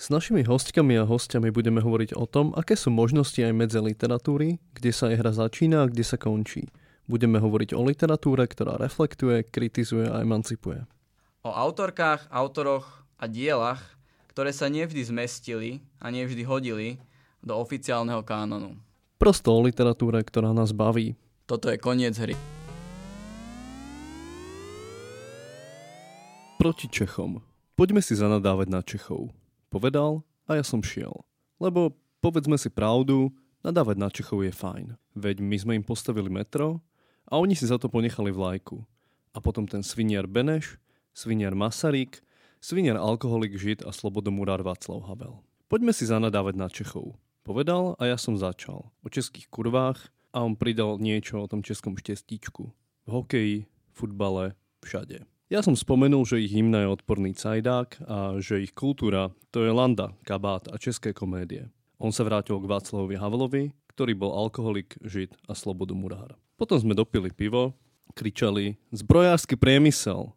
S našimi hostkami a hostiami budeme hovoriť o tom, aké sú možnosti aj medze literatúry, kde sa hra začína a kde sa končí. Budeme hovoriť o literatúre, ktorá reflektuje, kritizuje a emancipuje. O autorkách, autoroch a dielach, ktoré sa nevždy zmestili a nevždy hodili do oficiálneho kánonu. Prosto o literatúre, ktorá nás baví. Toto je koniec hry. Proti Čechom. Poďme si zanadávať na Čechov. Povedal a ja som šiel. Lebo povedzme si pravdu, nadávať na Čechov je fajn. Veď my sme im postavili metro a oni si za to ponechali vlajku. A potom ten sviniar Beneš, sviniar Masaryk, sviniar alkoholik Žid a slobodomurár Václav Havel. Poďme si zanadávať na Čechov. Povedal a ja som začal. O českých kurvách a on pridal niečo o tom českom štestíčku. V hokeji, futbale, všade. Ja som spomenul, že ich hymna je odporný cajdák a že ich kultúra to je Landa, Kabát a české komédie. On sa vrátil k Václavovi Havlovi, ktorý bol alkoholik, žid a slobodu murár. Potom sme dopili pivo, kričali zbrojársky priemysel.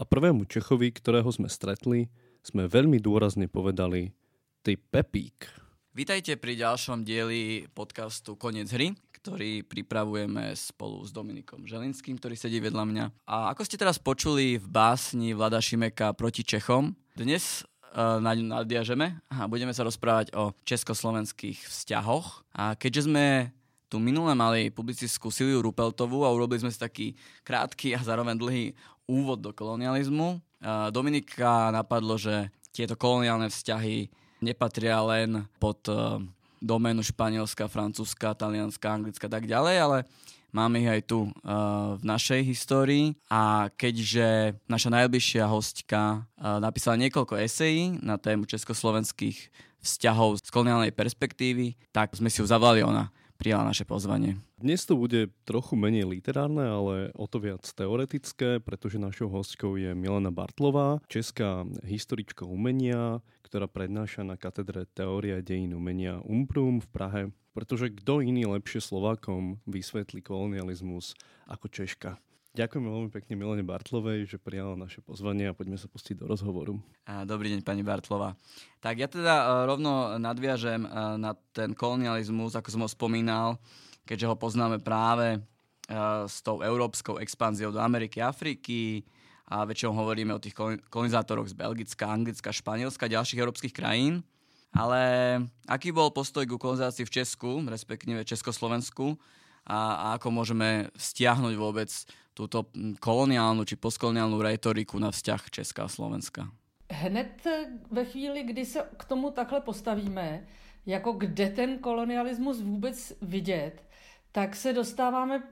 A prvému Čechovi, ktorého sme stretli, sme veľmi dôrazne povedali ty Pepík. Vítajte pri ďalšom dieli podcastu Konec hry ktorý pripravujeme spolu s Dominikom Želinským, ktorý sedí vedľa mňa. A ako ste teraz počuli v básni Vlada Šimeka proti Čechom, dnes uh, nadviažeme a budeme sa rozprávať o československých vzťahoch. A keďže sme tu minule mali publicistku Siliu Rupeltovú a urobili sme si taký krátky a zároveň dlhý úvod do kolonializmu, uh, Dominika napadlo, že tieto koloniálne vzťahy nepatria len pod uh, doménu Španielska, Francúzska, Talianska, Anglicka a tak ďalej, ale máme ich aj tu uh, v našej histórii a keďže naša najbližšia hostka uh, napísala niekoľko esejí na tému československých vzťahov z koloniálnej perspektívy, tak sme si ju zavolali ona prijala naše pozvanie. Dnes to bude trochu menej literárne, ale o to viac teoretické, pretože našou hostkou je Milena Bartlová, česká historička umenia, ktorá prednáša na katedre Teória dejín umenia Umprum v Prahe, pretože kto iný lepšie Slovákom vysvetlí kolonializmus ako Češka. Ďakujem veľmi pekne Milene Bartlovej, že prijala naše pozvanie a poďme sa pustiť do rozhovoru. Dobrý deň, pani Bartlova. Tak ja teda e, rovno nadviažem e, na ten kolonializmus, ako som ho spomínal, keďže ho poznáme práve e, s tou európskou expanziou do Ameriky, Afriky a väčšinou hovoríme o tých kolonizátoroch z Belgicka, Anglicka, Španielska a ďalších európskych krajín. Ale aký bol postoj ku kolonizácii v Česku, respektíve Československu a, a ako môžeme stiahnuť vôbec túto koloniálnu či postkoloniálnu retoriku na vzťah Česká a Slovenska? Hned ve chvíli, kdy se k tomu takhle postavíme, jako kde ten kolonialismus vůbec vidět, tak se dostáváme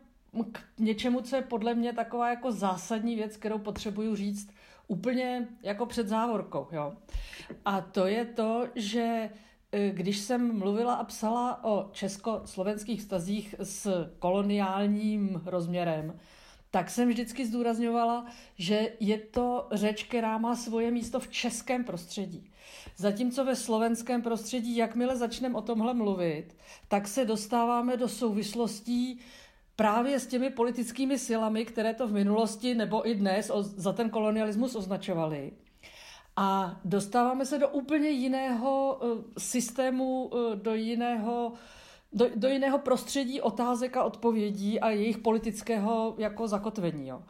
k něčemu, co je podle mě taková jako zásadní věc, kterou potřebuju říct úplně jako před závorkou. Jo. A to je to, že e, když jsem mluvila a psala o československých stazích s koloniálním rozměrem, tak jsem vždycky zdůrazňovala, že je to řeč, která má svoje místo v českém prostředí. Zatímco ve slovenském prostředí, jakmile začneme o tomhle mluvit, tak se dostáváme do souvislostí právě s těmi politickými silami, které to v minulosti nebo i dnes za ten kolonialismus označovaly. A dostáváme se do úplně jiného eh, systému, eh, do jiného do, do jiného prostředí otázek a odpovědí a jejich politického jako zakotvení. Jo.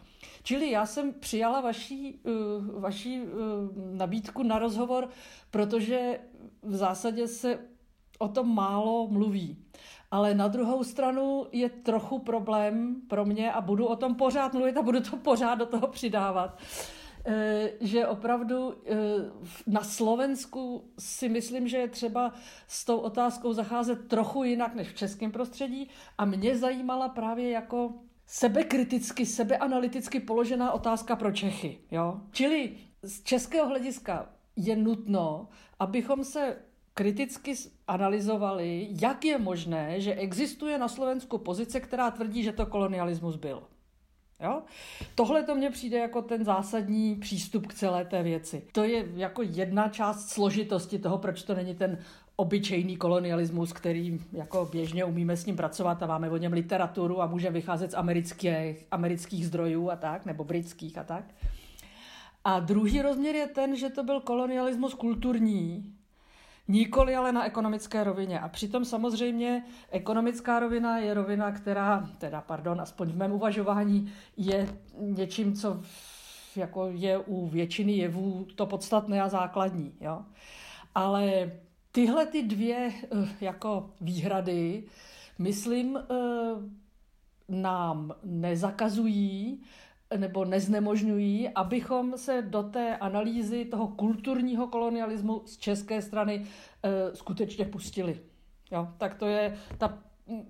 Čili já jsem přijala vaší, uh, vaší nabídku na rozhovor, protože v zásadě se o tom málo mluví. Ale na druhou stranu je trochu problém pro mě a budu o tom pořád mluvit a budu to pořád do toho přidávat eh, že opravdu eh, na Slovensku si myslím, že je třeba s tou otázkou zacházet trochu jinak než v českém prostředí a mě zajímala právě jako sebekriticky, sebeanalyticky položená otázka pro Čechy. Jo? Čili z českého hlediska je nutno, abychom se kriticky analyzovali, jak je možné, že existuje na Slovensku pozice, která tvrdí, že to kolonialismus byl. Jo? Tohle to mně přijde jako ten zásadní přístup k celé té věci. To je jako jedna část složitosti toho, proč to není ten obyčejný kolonialismus, který jako běžně umíme s ním pracovat a máme o něm literaturu a může vycházet z amerických, amerických zdrojů a tak, nebo britských a tak. A druhý rozměr je ten, že to byl kolonialismus kulturní, Nikoli ale na ekonomické rovině. A přitom samozřejmě ekonomická rovina je rovina, která, teda pardon, aspoň v mém uvažování, je něčím, co jako je u většiny jevů to podstatné a základní. Jo? Ale tyhle ty dvě eh, jako výhrady, myslím, eh, nám nezakazují nebo neznemožňují, abychom se do té analýzy toho kulturního kolonialismu z české strany e, skutečně pustili. Jo, tak to je ta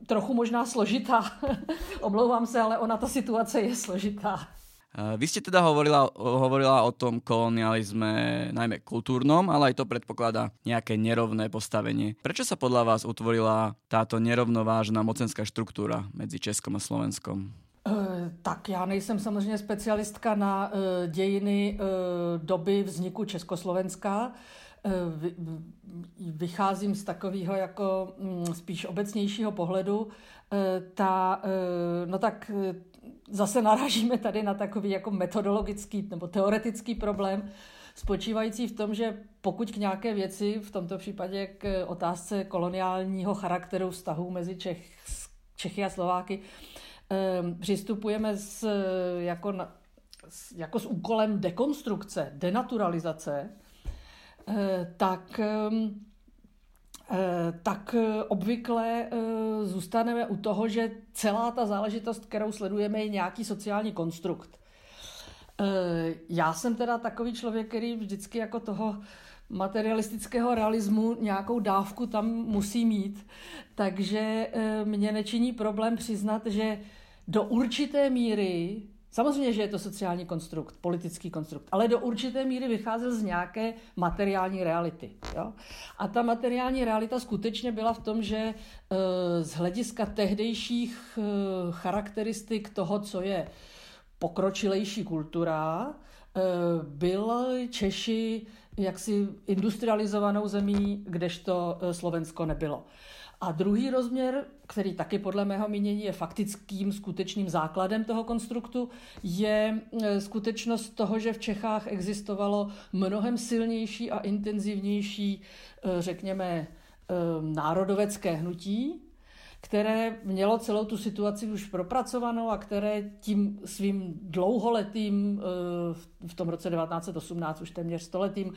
trochu možná složitá. Omlouvám se, ale ona ta situace je složitá. Vy ste teda hovorila, hovorila o tom kolonializme najmä kultúrnom, ale aj to predpokladá nejaké nerovné postavenie. Prečo sa podľa vás utvorila táto nerovnovážna mocenská štruktúra medzi Českom a Slovenskom? Eh, tak já nejsem samozřejmě specialistka na eh, dějiny eh, doby vzniku Československa. Vycházím z takového jako mm, spíš obecnějšího pohledu. Ta, no tak zase narážíme tady na takový jako metodologický nebo teoretický problém, spočívající v tom, že pokud k nějaké věci, v tomto případě k otázce koloniálního charakteru vztahů mezi Čech, Čechy a Slováky, přistupujeme s, jako, na, jako s úkolem dekonstrukce, denaturalizace, eh, tak ehm, eh, tak obvykle zůstaneme u toho, že celá ta záležitost, kterou sledujeme, je nějaký sociální konstrukt. Já jsem teda takový člověk, který vždycky jako toho materialistického realismu nějakou dávku tam musí mít. Takže mě nečiní problém přiznat, že do určité míry, samozřejmě, že je to sociální konstrukt, politický konstrukt, ale do určité míry vycházel z nějaké materiální reality. Jo? A ta materiální realita skutečně byla v tom, že eh, z hlediska tehdejších eh, charakteristik toho, co je pokročilejší kultura, eh, byl Češi jaksi industrializovanou zemí, kdežto Slovensko nebylo. A druhý rozměr, který taky podle mého mínění je faktickým, skutečným základem toho konstruktu, je e, skutečnost toho, že v Čechách existovalo mnohem silnější a intenzivnější, e, řekněme, národovecké hnutí, které mělo celou tu situaci už propracovanou a které tím svým dlouholetým, v tom roce 1918 už téměř stoletým,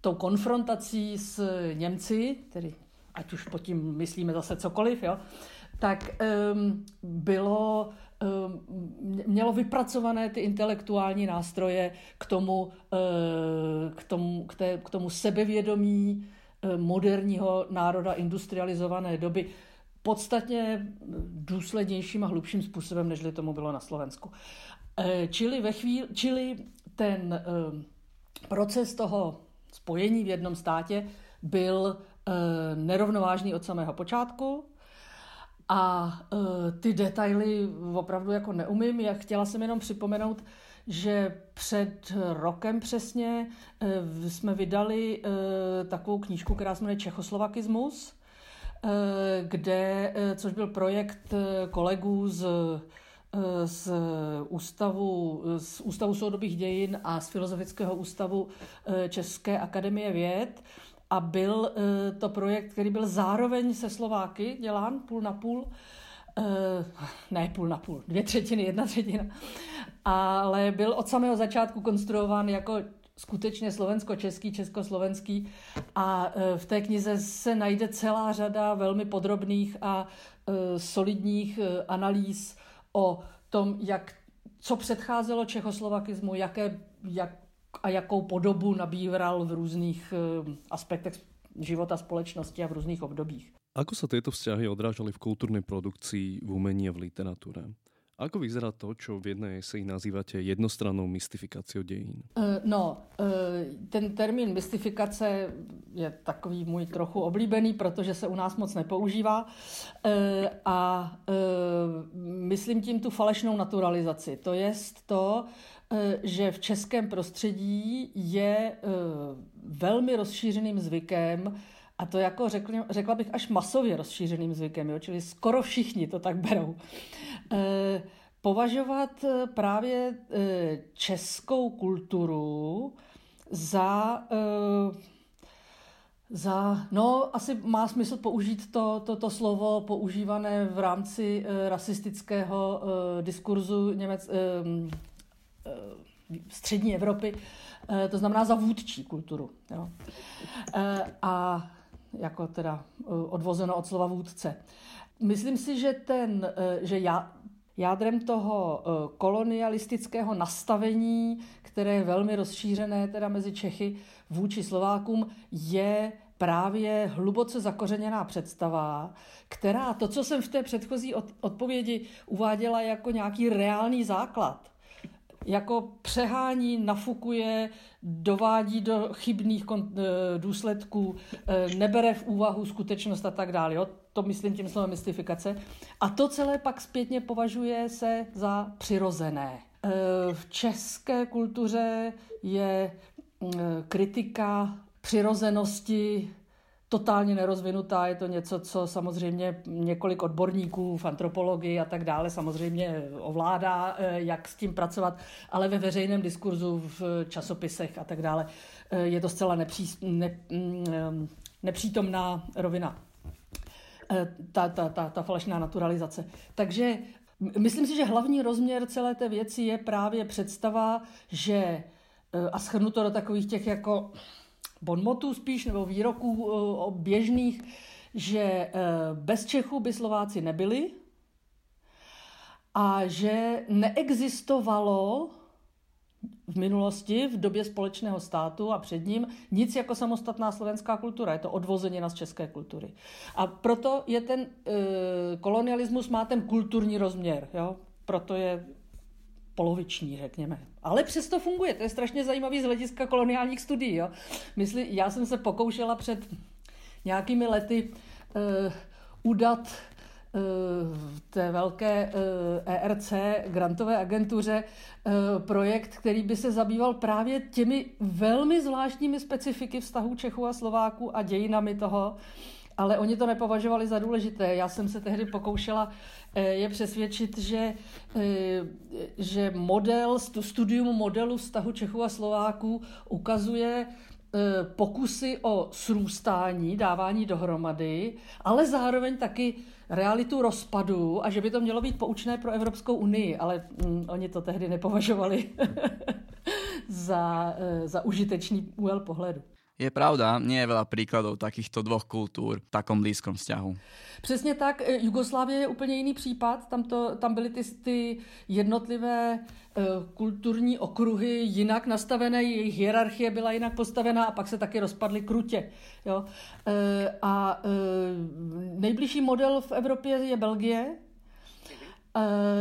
tou konfrontací s Němci, tedy ať už pod tím myslíme zase cokoliv, jo, tak um, bylo, um, mělo vypracované ty intelektuální nástroje k tomu, uh, k tomu, k té, k tomu sebevědomí moderního národa industrializované doby podstatně důslednějším a hlubším způsobem, než tomu bylo na Slovensku. Uh, čili, ve chvíli, čili ten uh, proces toho spojení v jednom státě byl Eh, nerovnovážný od samého počátku a eh, ty detaily opravdu jako neumím. Já chtěla jsem jenom připomenout, že před rokem přesně eh, jsme vydali takovou knížku, která se jmenuje Čechoslovakismus, kde, což byl projekt kolegů z z ústavu, z ústavu soudobých dějin a z Filozofického ústavu České akademie věd, a byl eh, to projekt, který byl zároveň se Slováky dělán půl na půl, eh, ne půl na půl, dvě třetiny, jedna třetina, ale byl od samého začátku konstruován jako skutečně slovensko-český, československý a e, v té knize se najde celá řada velmi podrobných a e, solidních e, analýz o tom, jak, co předcházelo čechoslovakismu, jaké, jak, a jakou podobu nabíral v různých aspektech života společnosti a v různých obdobích. Ako sa tieto vzťahy odrážali v kultúrnej produkcii, v umení a v literatúre? Ako vyzerá to, čo v jednej eseji nazývate jednostrannou mystifikáciou dejín? Uh, no, uh, ten termín mystifikace je takový můj trochu oblíbený, protože se u nás moc nepoužívá. Uh, a myslím tím tu falešnou naturalizaci. To je to, že v českém prostředí je velmi rozšířeným zvykem a to jako řekl, řekla bych až masově rozšířeným zvykem, jo? čili skoro všichni to tak berou. E, považovat e, právě e, českou kulturu za, za, no asi má smysl použít to, to, to slovo používané v rámci rasistického diskurzu Němec, střední Evropy, to znamená za vůdčí kulturu. Jo. A jako teda eh, odvozeno od slova vůdce. Myslím si, že, ten, eh, že já, jádrem toho eh, kolonialistického nastavení, které je velmi rozšířené teda mezi Čechy vůči Slovákům, je právě hluboce zakořeněná představa, která to, co jsem v té předchozí odpovědi uváděla jako nějaký reálný základ, jako přehání, nafukuje, dovádí do chybných eh, důsledků, eh, nebere v úvahu skutečnost a tak dále. Jo? To myslím tím slovem mystifikace. A to celé pak zpětně považuje se za přirozené. Eh, v české kultuře je mm, kritika přirozenosti totálně nerozvinutá. Je to něco, co samozřejmě několik odborníků v antropologii a tak dále samozřejmě ovládá, eh, jak s tím pracovat, ale ve veřejném diskurzu, v časopisech a tak dále eh, je to zcela nepří, ne, mm, nepřítomná rovina. Eh, ta, ta, ta, ta falešná naturalizace. Takže myslím si, že hlavní rozměr celé té věci je právě představa, že a schrnu to do takových těch jako bonmotů spíš, nebo výroků o běžných, že e, bez Čechů by Slováci nebyli a že neexistovalo v minulosti, v době společného státu a před ním nic jako samostatná slovenská kultura. Je to odvozenina z české kultury. A proto je ten e, kolonialismus má ten kulturní rozměr. Jo? Proto je poloviční, řekněme. Ale přesto funguje. To je strašně zajímavý z hlediska koloniálních studií. Jo. Mysli, já jsem se pokoušela před nějakými lety uh, udat uh, té velké ERC, grantové agentuře, projekt, který by se zabýval právě těmi velmi zvláštními specifiky vztahu Čechů a Slováků a dějinami toho, ale oni to nepovažovali za důležité. Já jsem se tehdy pokoušela eh, je přesvědčit, že, eh, že model, studium modelu vztahu Čechů a Slováků ukazuje eh, pokusy o srůstání, dávání dohromady, ale zároveň taky realitu rozpadu a že by to mělo být poučné pro Evropskou unii, ale mm, oni to tehdy nepovažovali za, za užitečný úhel pohledu. Je pravda, nie je veľa príkladov takýchto dvoch kultúr v takom blízkom vzťahu. Přesně tak. E, Jugoslávie je úplně jiný případ. Tam, to, tam byly ty, ty jednotlivé uh, kulturní okruhy jinak nastavené, jejich hierarchie byla jinak postavená a pak se taky rozpadly krutě. Jo? Uh, a nejbližší model v Evropě je Belgie, Eh,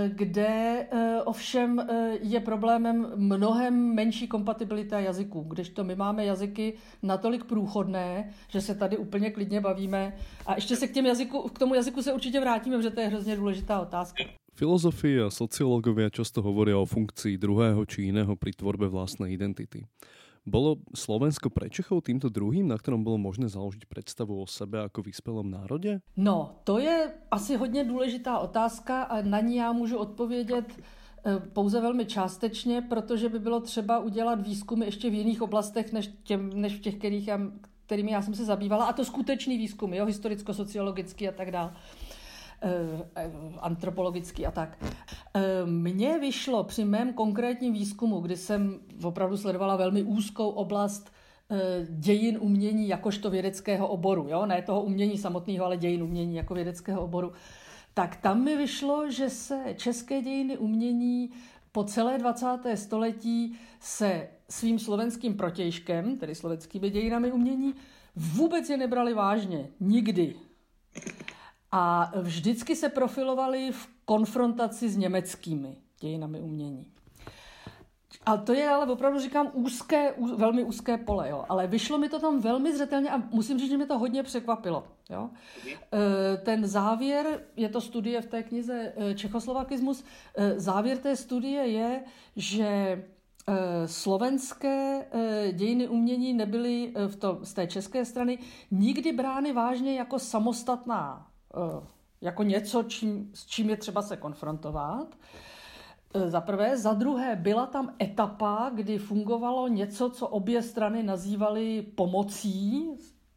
kde eh, ovšem eh, je problémem mnohem menší kompatibilita jazyků, kdežto my máme jazyky natolik průchodné, že se tady úplně klidně bavíme. A ještě se k, těm jazyku, k tomu jazyku se určitě vrátíme, protože to je hrozně důležitá otázka. Filozofie a sociológovia často hovoria o funkcii druhého či iného pri tvorbe vlastnej identity. Bolo Slovensko pre Čechov týmto druhým, na ktorom bylo možné založiť predstavu o sebe jako vyspělém národě? No, to je asi hodně důležitá otázka a na ní já můžu odpovědět eh, pouze velmi částečně, protože by bylo třeba udělat výzkumy ještě v jiných oblastech, než, těm, než v těch, kterých já, kterými já jsem se zabývala, a to skutečný výzkum, jo, historicko-sociologický a tak dále. Antropologický a tak. Mně vyšlo při mém konkrétním výzkumu, kdy jsem opravdu sledovala velmi úzkou oblast dějin umění jakožto vědeckého oboru, jo? ne toho umění samotného, ale dějin umění jako vědeckého oboru, tak tam mi vyšlo, že se české dějiny umění po celé 20. století se svým slovenským protějškem, tedy slovenskými dějinami umění, vůbec je nebrali vážně. Nikdy. A vždycky se profilovali v konfrontaci s německými dějinami umění. A to je ale opravdu, říkám, úzké, ú, velmi úzké pole, jo. Ale vyšlo mi to tam velmi zřetelně a musím říct, že mě to hodně překvapilo. Jo. E, ten závěr, je to studie v té knize e, Čechoslovakismus, e, závěr té studie je, že slovenské dějiny umění nebyly v to, z té české strany nikdy brány vážně jako samostatná, jako něco, čím, s čím je třeba se konfrontovat. E, za prvé. Za druhé, byla tam etapa, kdy fungovalo něco, co obě strany nazývaly pomocí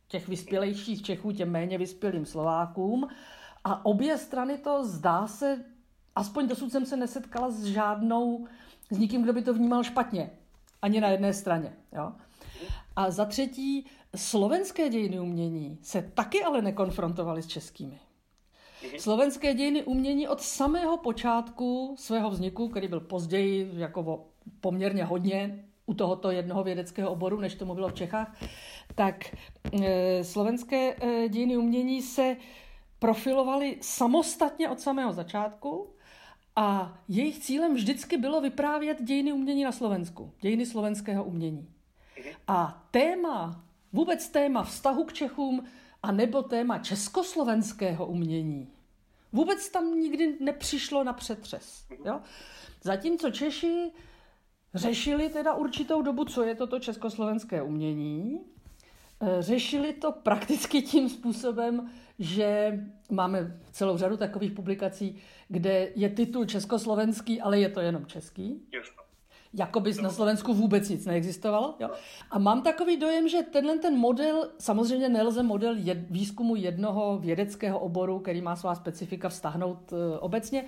těch vyspělejších Čechů těm méně vyspělým Slovákům. A obě strany to zdá se, aspoň dosud jsem se nesetkala s žádnou, s nikým, kdo by to vnímal špatně. Ani na jedné straně. Jo? A za třetí, slovenské dějiny umění se taky ale nekonfrontovaly s českými. Mhm. Slovenské dějiny umění od samého počátku svého vzniku, který byl později jako poměrně hodně u tohoto jednoho vědeckého oboru, než tomu bylo v Čechách, tak e, slovenské e, dějiny umění se profilovaly samostatně od samého začátku a jejich cílem vždycky bylo vyprávět dějiny umění na Slovensku, dějiny slovenského umění. Mhm. A téma, vůbec téma vztahu k Čechům, a nebo téma československého umění vůbec tam nikdy nepřišlo na přetřes. Jo? Zatímco Češi řešili teda určitou dobu, co je toto československé umění, eh, řešili to prakticky tím způsobem, že máme celou řadu takových publikací, kde je titul československý, ale je to jenom český. Jasno jako by na Slovensku vůbec nic neexistovalo. Jo? A mám takový dojem, že tenhle ten model, samozřejmě nelze model jed, výzkumu jednoho vědeckého oboru, který má svá specifika, vztahnout uh, obecně,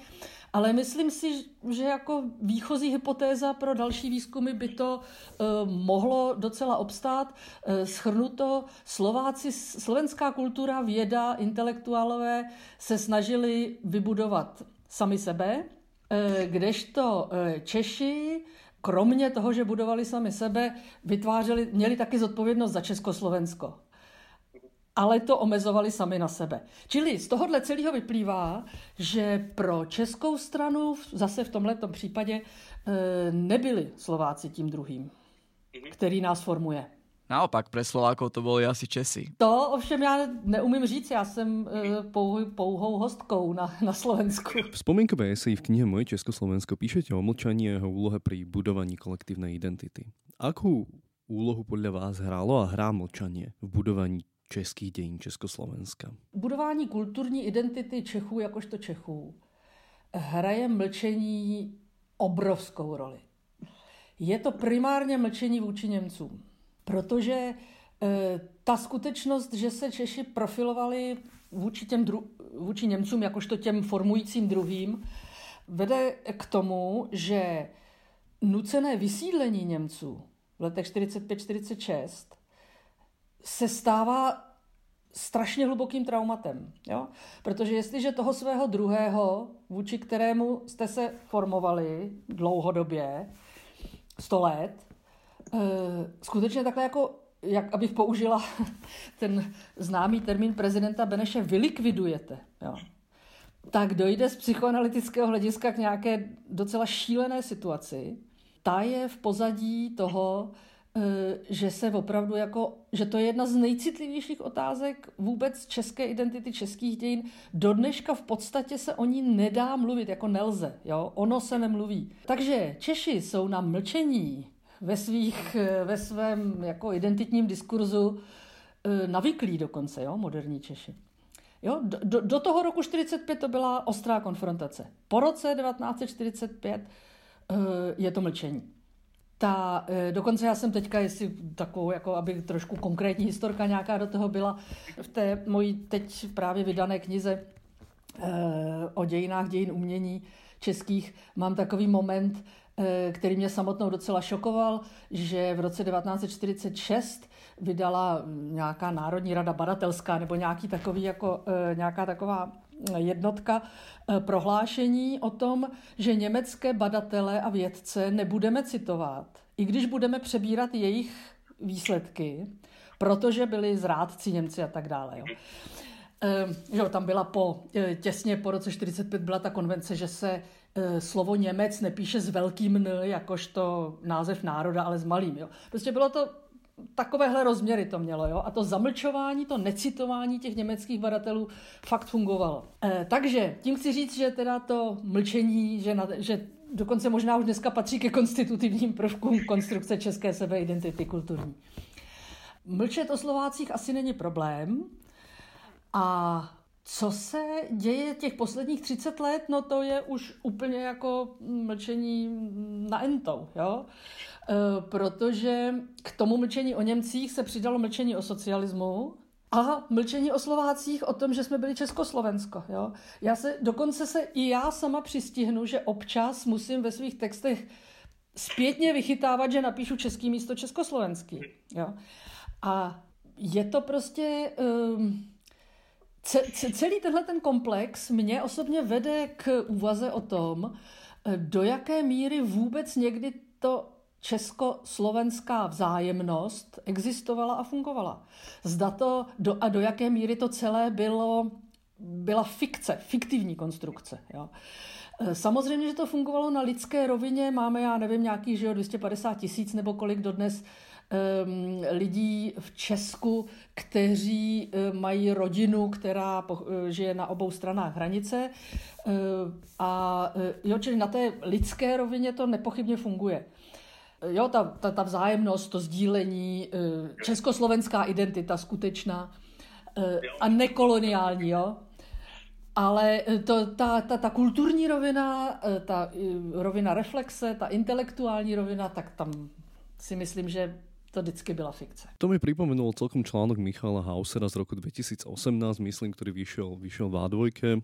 ale myslím si, že jako výchozí hypotéza pro další výzkumy by to uh, mohlo docela obstát. Uh, schrnuto, Slováci, slovenská kultura, věda, intelektuálové se snažili vybudovat sami sebe, kdežto Češi kromě toho, že budovali sami sebe, vytvářeli, měli taky zodpovědnost za Československo. Ale to omezovali sami na sebe. Čili z tohohle celého vyplývá, že pro českou stranu zase v tomto případě eh, nebyli Slováci tím druhým, který nás formuje. Naopak, pre Slovákov to boli asi Česi. To ovšem já neumím říct, já jsem e, pouhou, pouhou hostkou na, na Slovensku. V vzpomienkové eseji v knihe Moje Československo píšete o mlčaní a jeho úlohe pri budovaní kolektívnej identity. Akú úlohu podľa vás hrálo a hrá mlčanie v budovaní českých dějin Československa? Budování kulturní identity Čechů jakožto Čechů hraje mlčení obrovskou roli. Je to primárně mlčení vůči Němcům. Protože eh, ta skutečnost, že se Češi profilovali vůči, těm dru- vůči Němcům jakožto těm formujícím druhým, vede k tomu, že nucené vysídlení Němců v letech 45-46 se stává strašně hlubokým traumatem. Jo? Protože jestliže toho svého druhého, vůči kterému jste se formovali dlouhodobě, 100 let, skutečně takhle jako, jak abych použila ten známý termín prezidenta Beneše, vylikvidujete. Jo. Tak dojde z psychoanalytického hlediska k nějaké docela šílené situaci. Ta je v pozadí toho, eh, že se opravdu jako, že to je jedna z nejcitlivějších otázek vůbec české identity, českých dějin. Do dneška v podstatě se o ní nedá mluvit, jako nelze. Jo? Ono se nemluví. Takže Češi jsou na mlčení ve, svých, ve svém jako identitním diskurzu eh, navyklí dokonce, jo, moderní Češi. Jo, do, do toho roku 45 to byla ostrá konfrontace. Po roce 1945 eh, je to mlčení. Ta, eh, dokonce já jsem teďka, jestli takovou, jako aby trošku konkrétní historka nějaká do toho byla, v té mojí teď právě vydané knize o dějinách dějin umění českých mám takový moment, který mě samotnou docela šokoval, že v roce 1946 vydala nějaká Národní rada badatelská nebo nějaký takový jako, nějaká taková jednotka prohlášení o tom, že německé badatele a vědce nebudeme citovat, i když budeme přebírat jejich výsledky, protože byli zrádci Němci a tak dále. Jo. Že tam byla po, těsně po roce 45 byla ta konvence, že se slovo Němec nepíše s velkým N, jakožto název národa, ale s malým. Jo. Prostě bylo to takovéhle rozměry to mělo. Jo? A to zamlčování, to necitování těch německých badatelů fakt fungovalo. E, takže tím chci říct, že teda to mlčení, že, na, že dokonce možná už dneska patří ke konstitutivním prvkům konstrukce české sebeidentity kulturní. Mlčet o Slovácích asi není problém. A co se děje těch posledních 30 let, no to je už úplně jako mlčení na entou, jo? E, protože k tomu mlčení o Němcích se přidalo mlčení o socialismu, a mlčení o Slovácích o tom, že jsme byli Československo. Jo? Já se, dokonce se i já sama přistihnu, že občas musím ve svých textech zpětně vychytávat, že napíšu český místo československý. Jo? A je to prostě... Um, celý tenhle ten komplex mě osobně vede k úvaze o tom, do jaké míry vůbec někdy to československá vzájemnost existovala a fungovala. Zda to do, a do jaké míry to celé bylo, byla fikce, fiktivní konstrukce. Jo. E, samozřejmě, že to fungovalo na lidské rovině. Máme, já nevím, nějaký, že jo, 250 tisíc nebo kolik dodnes lidí v Česku, kteří um, mají rodinu, která uh, žije na obou stranách hranice. Uh, a jo, čili na té lidské rovině to nepochybně funguje jo, ta, ta, ta vzájemnost, to sdílení, eh, československá identita skutečná eh, a nekoloniální, jo. Ale eh, to, ta, ta, ta kulturní rovina, ta rovina reflexe, ta intelektuální rovina, tak tam si myslím, že to vždycky byla fikce. To mi připomenulo celkom článok Michala Hausera z roku 2018, myslím, který vyšel, vyšel v A2,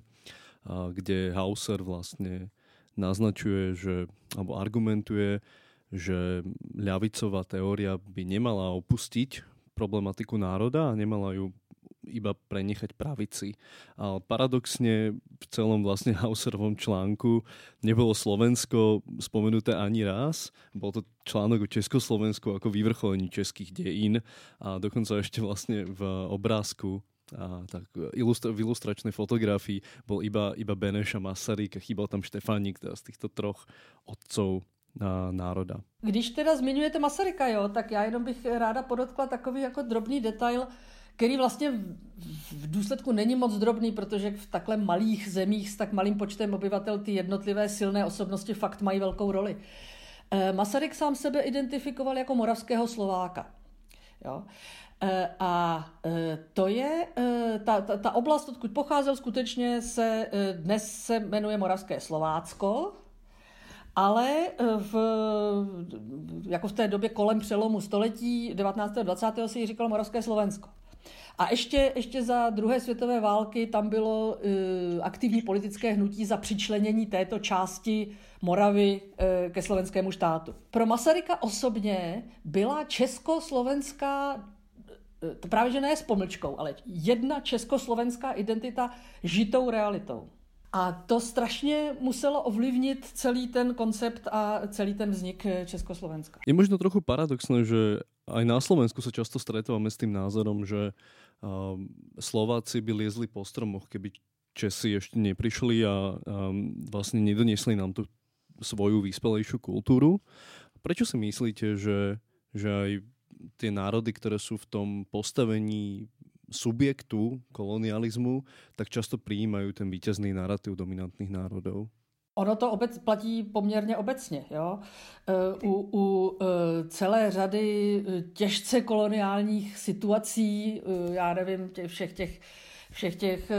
kde Hauser vlastně naznačuje, že, alebo argumentuje, že ľavicová teória by nemala opustiť problematiku národa a nemala ju iba prenechať pravici. A paradoxne v celom vlastne Hauserovom článku nebolo Slovensko spomenuté ani raz. Bol to článok o Československu ako vyvrcholení českých dejín a dokonca ešte vlastne v obrázku a tak ilustra- v ilustračnej fotografii bol iba, iba Beneš a Masaryk a chýbal tam Štefánik, teda z týchto troch otcov národa. Když teda zmiňujete Masaryka, jo, tak já jenom bych ráda podotkla takový jako drobný detail, který vlastně v důsledku není moc drobný, protože v takhle malých zemích s tak malým počtem obyvatel ty jednotlivé silné osobnosti fakt mají velkou roli. Eh, Masaryk sám sebe identifikoval jako moravského Slováka. Jo. Eh, a eh, to je, ta, ta, ta oblast, odkud pocházel, skutečně se dnes se jmenuje Moravské Slovácko, ale v, jako v té době kolem přelomu století 19. a 20. si ji říkalo Moravské Slovensko. A ještě, ještě za druhé světové války tam bylo uh, aktivní politické hnutí za přičlenění této části Moravy uh, ke slovenskému štátu. Pro Masaryka osobně byla československá to právě že ne s pomlčkou, ale jedna československá identita žitou realitou. A to strašně muselo ovlivnit celý ten koncept a celý ten vznik Československa. Je možno trochu paradoxné, že aj na Slovensku sa často stretávame s tým názorom, že Slováci by liezli po stromoch, keby Česi ešte neprišli a vlastne nedoniesli nám tú svoju vyspelejšiu kultúru. Prečo si myslíte, že, že aj tie národy, ktoré sú v tom postavení subjektu kolonialismu, tak často přijímají ten vítězný narrativ dominantních národů. Ono to obec, platí poměrně obecně. Jo? E, u, u e, celé řady e, těžce koloniálních situací, já nevím, těch, všech těch, všech těch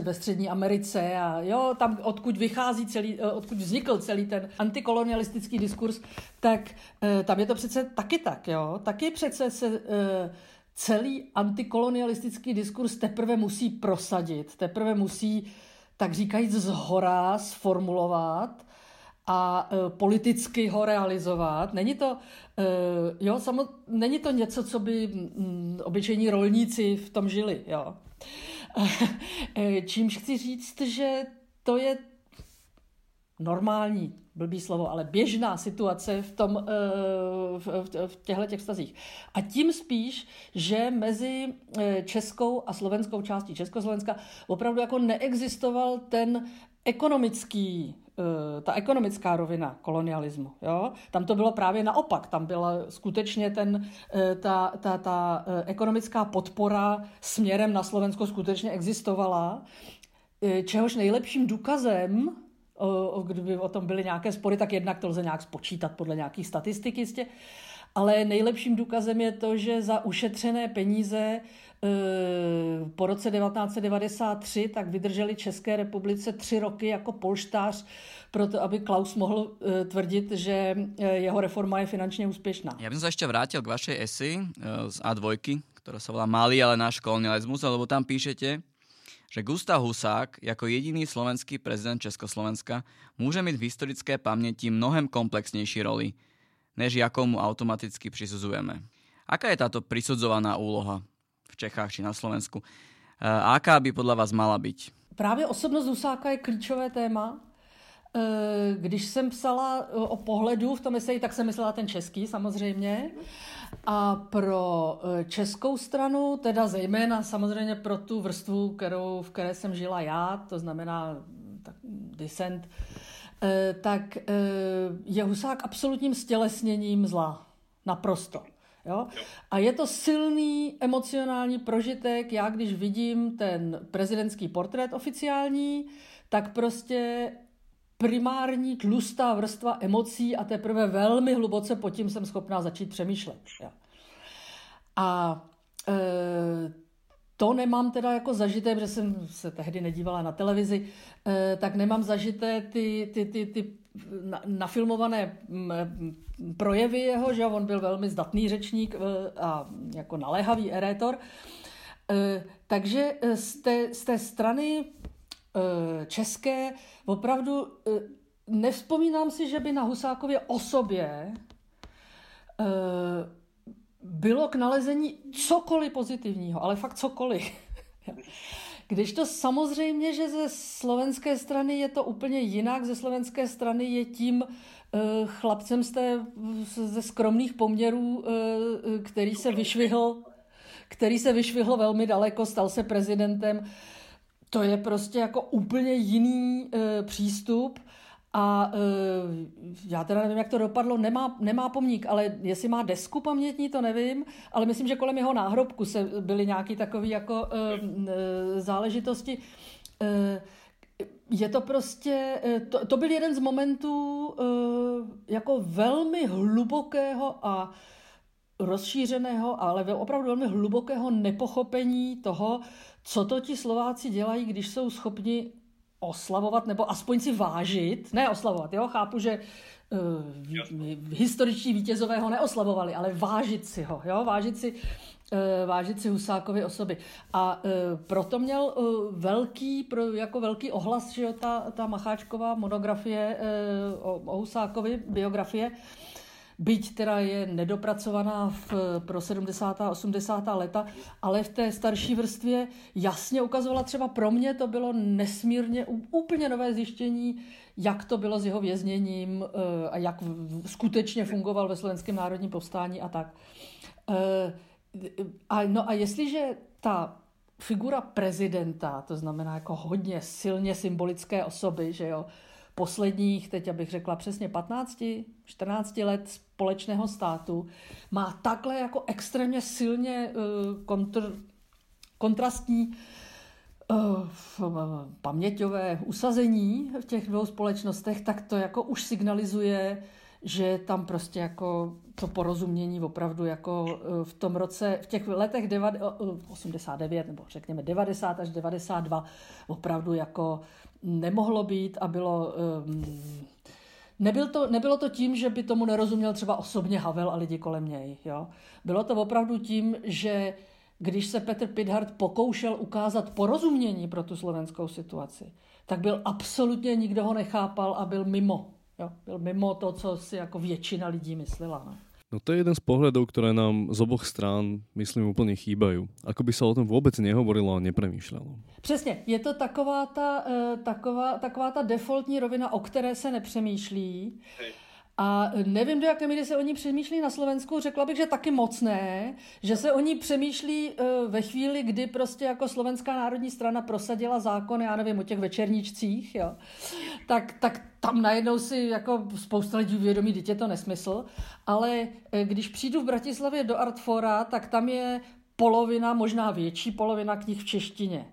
ve střední Americe a jo, tam odkud vychází celý, odkud vznikl celý ten antikolonialistický diskurs, tak tam je to přece taky tak, jo. Taky přece se celý antikolonialistický diskurs teprve musí prosadit, teprve musí, tak říkajíc, z hora sformulovat a e, politicky ho realizovat. Není to, e, jo, samo, není to něco, co by m, obyčejní rolníci v tom žili. Jo. E, čímž chci říct, že to je normální, blbý slovo, ale běžná situace v, tom, v, v, v těchto těch vztazích. A tím spíš, že mezi českou a slovenskou částí Československa opravdu jako neexistoval ten ekonomický Eh, ta ekonomická rovina kolonialismu. Jo? Tam to bylo právě naopak. Tam byla skutečně ten, eh, ta, ta, ta eh, ekonomická podpora směrem na Slovensko skutečně existovala, čehož nejlepším důkazem, kdyby o tom byly nějaké spory, tak jednak to lze nějak spočítat podle nějakých statistik jistě, ale nejlepším důkazem je to, že za ušetřené peníze Eh, po roce 1993 tak vydrželi České republice tři roky jako polštář proto, aby Klaus mohl eh, tvrdit, že eh, jeho reforma je finančně úspěšná. Já bych se ještě vrátil k vašej esy z A2, která se volá Malý, ale náš kolonialismus, lebo tam píšete, že Gustav Husák jako jediný slovenský prezident Československa může mít v historické paměti mnohem komplexnější roli, než jakou mu automaticky přisuzujeme. Aká je táto prisudzovaná úloha? v Čechách či na Slovensku. Eh, a aká by podle vás mala být? Právě osobnost Husáka je klíčové téma. Eh, když jsem psala eh, o pohledu v tom eseji, tak jsem myslela ten český samozřejmě. A pro českou stranu, teda zejména samozřejmě pro tu vrstvu, kterou, v které jsem žila já, to znamená tak, disent, tak je Husák absolutním stělesněním zla. Naprosto. Jo? A je to silný emocionální prožitek. Já, když vidím ten prezidentský portrét oficiální, tak prostě primární tlustá vrstva emocí a teprve velmi hluboce pod tím jsem schopná začít přemýšlet. Jo? A e, to nemám teda jako zažité, protože jsem se tehdy nedívala na televizi, e, tak nemám zažité ty, ty, ty, ty nafilmované projevy jeho, že on byl velmi zdatný řečník e, a jako naléhavý erétor. E, takže z té, z té strany české opravdu nevzpomínám si, že by na Husákově osobě bylo k nalezení cokoliv pozitivního, ale fakt cokoliv. Když to samozřejmě, že ze slovenské strany je to úplně jinak, ze slovenské strany je tím chlapcem z té, ze skromných poměrů, který se vyšvihl, který se vyšvihl velmi daleko, stal se prezidentem. To je prostě jako úplně jiný uh, přístup. A uh, já teda nevím, jak to dopadlo, nemá, nemá pomník, ale jestli má desku pamětní, to nevím, ale myslím, že kolem jeho náhrobku se byly nějaké takové jako uh, uh, záležitosti. Uh, je to prostě, to, to byl jeden z momentů uh, jako velmi hlubokého a rozšířeného, ale opravdu velmi hlubokého nepochopení toho, co to ti Slováci dělají, když jsou schopni oslavovat, nebo aspoň si vážit, ne oslavovat, jo, chápu, že uh, historičtí vítězové ho neoslavovali, ale vážit si ho, jo, vážit si, uh, vážit si Husákovi osoby. A uh, proto měl uh, velký, pro, jako velký ohlas, že jo, ta, ta Macháčková monografie uh, o, o Husákovi, biografie, uh, byť teda je nedopracovaná v, pro 70. a 80. leta, ale v té starší vrstvě jasně ukazovala třeba pro mě, to bylo nesmírně úplně nové zjištění, jak to bylo s jeho vězněním eh, a jak skutečně fungoval ve slovenském národním povstání a tak. Eh, a, no a jestliže ta figura prezidenta, to znamená jako hodně silně symbolické osoby, že jo, posledních, teď abych řekla přesně 15, 14 let společného státu, má takhle jako extrémně silně uh, kontr, kontrastní uh, paměťové usazení v těch dvou společnostech, tak to jako už signalizuje, že tam prostě jako to porozumění opravdu jako eh, v tom roce, v těch letech 89 nebo řekněme 90 až 92 opravdu jako nemohlo být a bylo um, nebyl to, nebylo to tím, že by tomu nerozuměl třeba osobně Havel a lidi kolem něj. Jo? Bylo to opravdu tím, že když se Petr Pithart pokoušel ukázat porozumění pro tu slovenskou situaci, tak byl absolutně nikdo ho nechápal a byl mimo. Jo? Byl mimo to, co si jako většina lidí myslela. No. No to je jeden z pohľadov, ktoré nám z oboch strán, myslím, úplne chýbajú. Ako by sa o tom vôbec nehovorilo a nepremýšľalo. Přesně, je to taková ta, eh, taková, taková ta defaultní rovina, o které se nepřemýšlí. Hej. A nevím, do jaké míry se o ní přemýšlí na Slovensku, řekla bych, že taky moc ne, že se o ní přemýšlí eh, ve chvíli, kdy prostě jako Slovenská národní strana prosadila zákon, já nevím, o těch večerníčcích, jo, tak, tak tam najednou si jako spousta lidí uvědomí, je to nesmysl, ale eh, když přijdu v Bratislavě do Artfora, tak tam je polovina, možná větší polovina knih v češtině.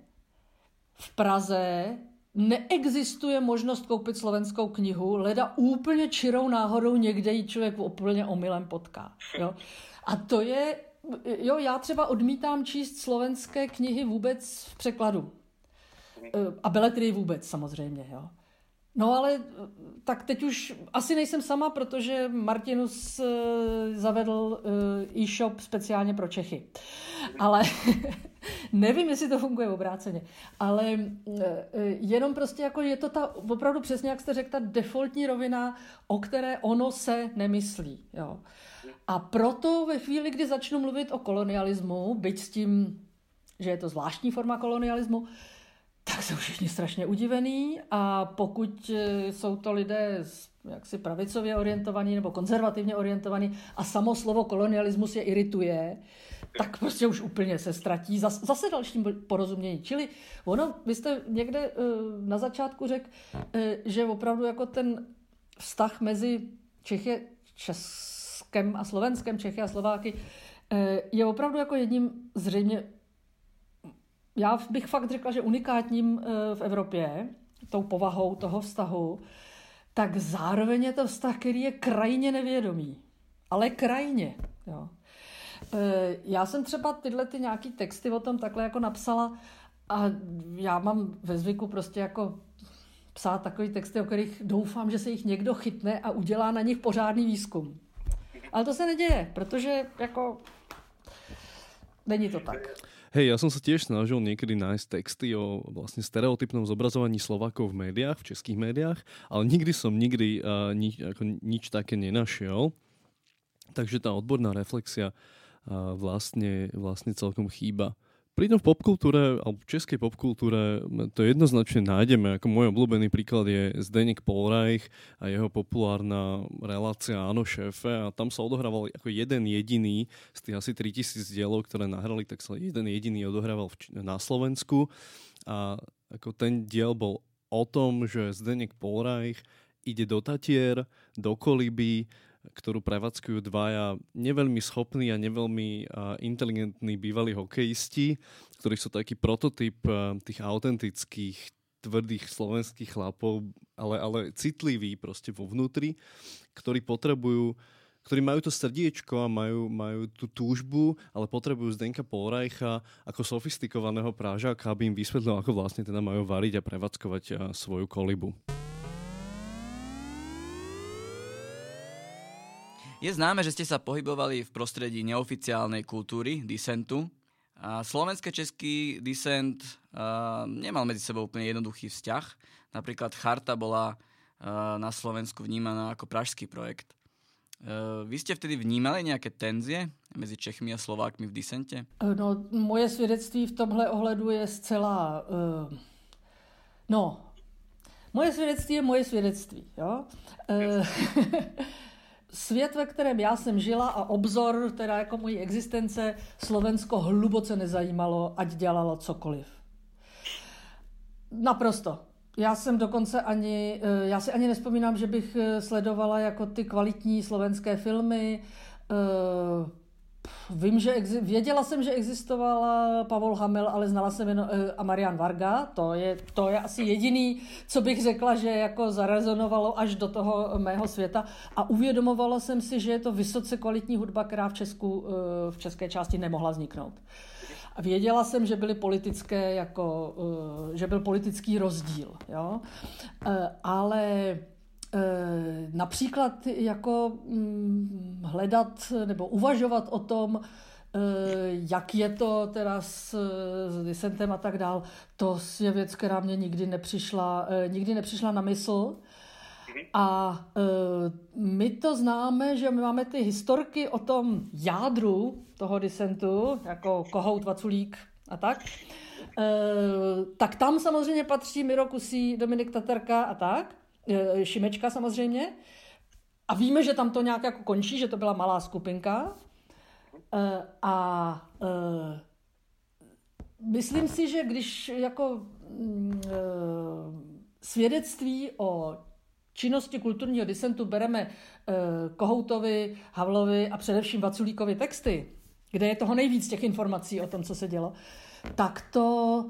V Praze neexistuje možnost koupit slovenskou knihu, leda úplně čirou náhodou někde ji člověk úplně omylem potká. Jo? A to je, jo, já třeba odmítám číst slovenské knihy vůbec v překladu. E, a beletry vůbec samozřejmě, jo. No ale eh, tak teď už asi nejsem sama, protože Martinus uh, zavedl uh, e-shop speciálně pro Čechy. Ale nevím, jestli to funguje obráceně. Ale jenom prostě jako je to ta, opravdu přesně, jak jste řekl, ta defaultní rovina, o které ono se nemyslí. Jo. A proto ve chvíli, kdy začnu mluvit o kolonialismu, byť s tím, že je to zvláštní forma kolonialismu, tak jsou všichni strašně udivený a pokud e, jsou to lidé jaksi pravicově orientovaní nebo konzervativně orientovaní a samo slovo kolonialismus je irituje, tak prostě už úplně se ztratí zase, zase dalším porozumění. Čili ono, vy jste někde e, na začátku řekl, e, že opravdu jako ten vztah mezi Čechy, Českem a Slovenskem, Čechy a Slováky je opravdu jako jedním zřejmě já bych fakt řekla, že unikátním eh, v Evropě, tou povahou toho vztahu, tak zároveň je to vztah, který je krajně nevědomý. Ale krajně. Jo. Eh, já jsem třeba tyhle ty nějaký texty o tom takhle jako napsala a já mám ve zvyku prostě jako psát takový texty, o kterých doufám, že se jich někdo chytne a udělá na nich pořádný výzkum. Ale to se neděje, protože jako není to tak. Hej, ja som sa tiež snažil niekedy nájsť texty o vlastne stereotypnom zobrazovaní Slovákov v médiách, v českých médiách, ale nikdy som nikdy uh, nič, ako nič také nenašiel. Takže tá odborná reflexia uh, vlastne, vlastne celkom chýba. Pritom v popkultúre, alebo v českej popkultúre to jednoznačne nájdeme. Ako môj obľúbený príklad je Zdeněk Polreich a jeho populárna relácia Áno šéfe a tam sa odohrával ako jeden jediný z tých asi 3000 dielov, ktoré nahrali, tak sa jeden jediný odohrával na Slovensku a ako ten diel bol o tom, že Zdeněk Polreich ide do Tatier, do Koliby, ktorú prevádzkujú dvaja neveľmi schopní a neveľmi inteligentní bývalí hokejisti, ktorí sú taký prototyp tých autentických tvrdých slovenských chlapov, ale, ale citliví proste vo vnútri, ktorí potrebujú ktorí majú to srdiečko a majú, majú tú túžbu, ale potrebujú Zdenka Polrajcha ako sofistikovaného prážaka, aby im vysvetlil, ako vlastne teda majú variť a prevádzkovať svoju kolibu. Je známe, že ste sa pohybovali v prostredí neoficiálnej kultúry, disentu. A slovensko-český disent uh, nemal medzi sebou úplne jednoduchý vzťah. Napríklad Charta bola uh, na Slovensku vnímaná ako pražský projekt. Uh, vy ste vtedy vnímali nějaké tenzie mezi Čechmi a Slovákmi v disente? No, moje svědectví v tomhle ohledu je zcela... Uh, no, moje svědectví je moje svědectví. Jo? Uh, svět, ve kterém já jsem žila a obzor, teda jako mojí existence, Slovensko hluboce nezajímalo, ať dělalo cokoliv. Naprosto. Já jsem dokonce ani, eh, já si ani nespomínám, že bych eh, sledovala jako ty kvalitní slovenské filmy, eh, Vím, že exi- věděla jsem, že existovala Pavol Hamel, ale znala jsem jen uh, a Marian Varga. To je, to je asi jediný, co bych řekla, že jako zarezonovalo až do toho mého světa. A uvědomovala jsem si, že je to vysoce kvalitní hudba, která v Česku, uh, v české části nemohla vzniknout. Věděla jsem, že byly politické, jako, uh, že byl politický rozdíl. Jo? Ale například jako mm, hledat nebo uvažovat o tom, eh, jak je to teda s, s disentem a tak dál, to je věc, která mě nikdy nepřišla, nikdy nepřišla na mysl. A my to známe, že my máme ty historky o tom jádru toho disentu, jako Kohout, Vaculík a tak. Eh, tak tam samozřejmě patří Miro Kusí, Dominik Tatarka a tak, Šimečka samozřejmě. A víme, že tam to nějak jako končí, že to byla malá skupinka. E, a e, myslím si, že když jako e, svědectví o činnosti kulturního disentu bereme Kohoutovi, Havlovi a především Vaculíkovi texty, kde je toho nejvíc těch informací o tom, co se dělo, tak to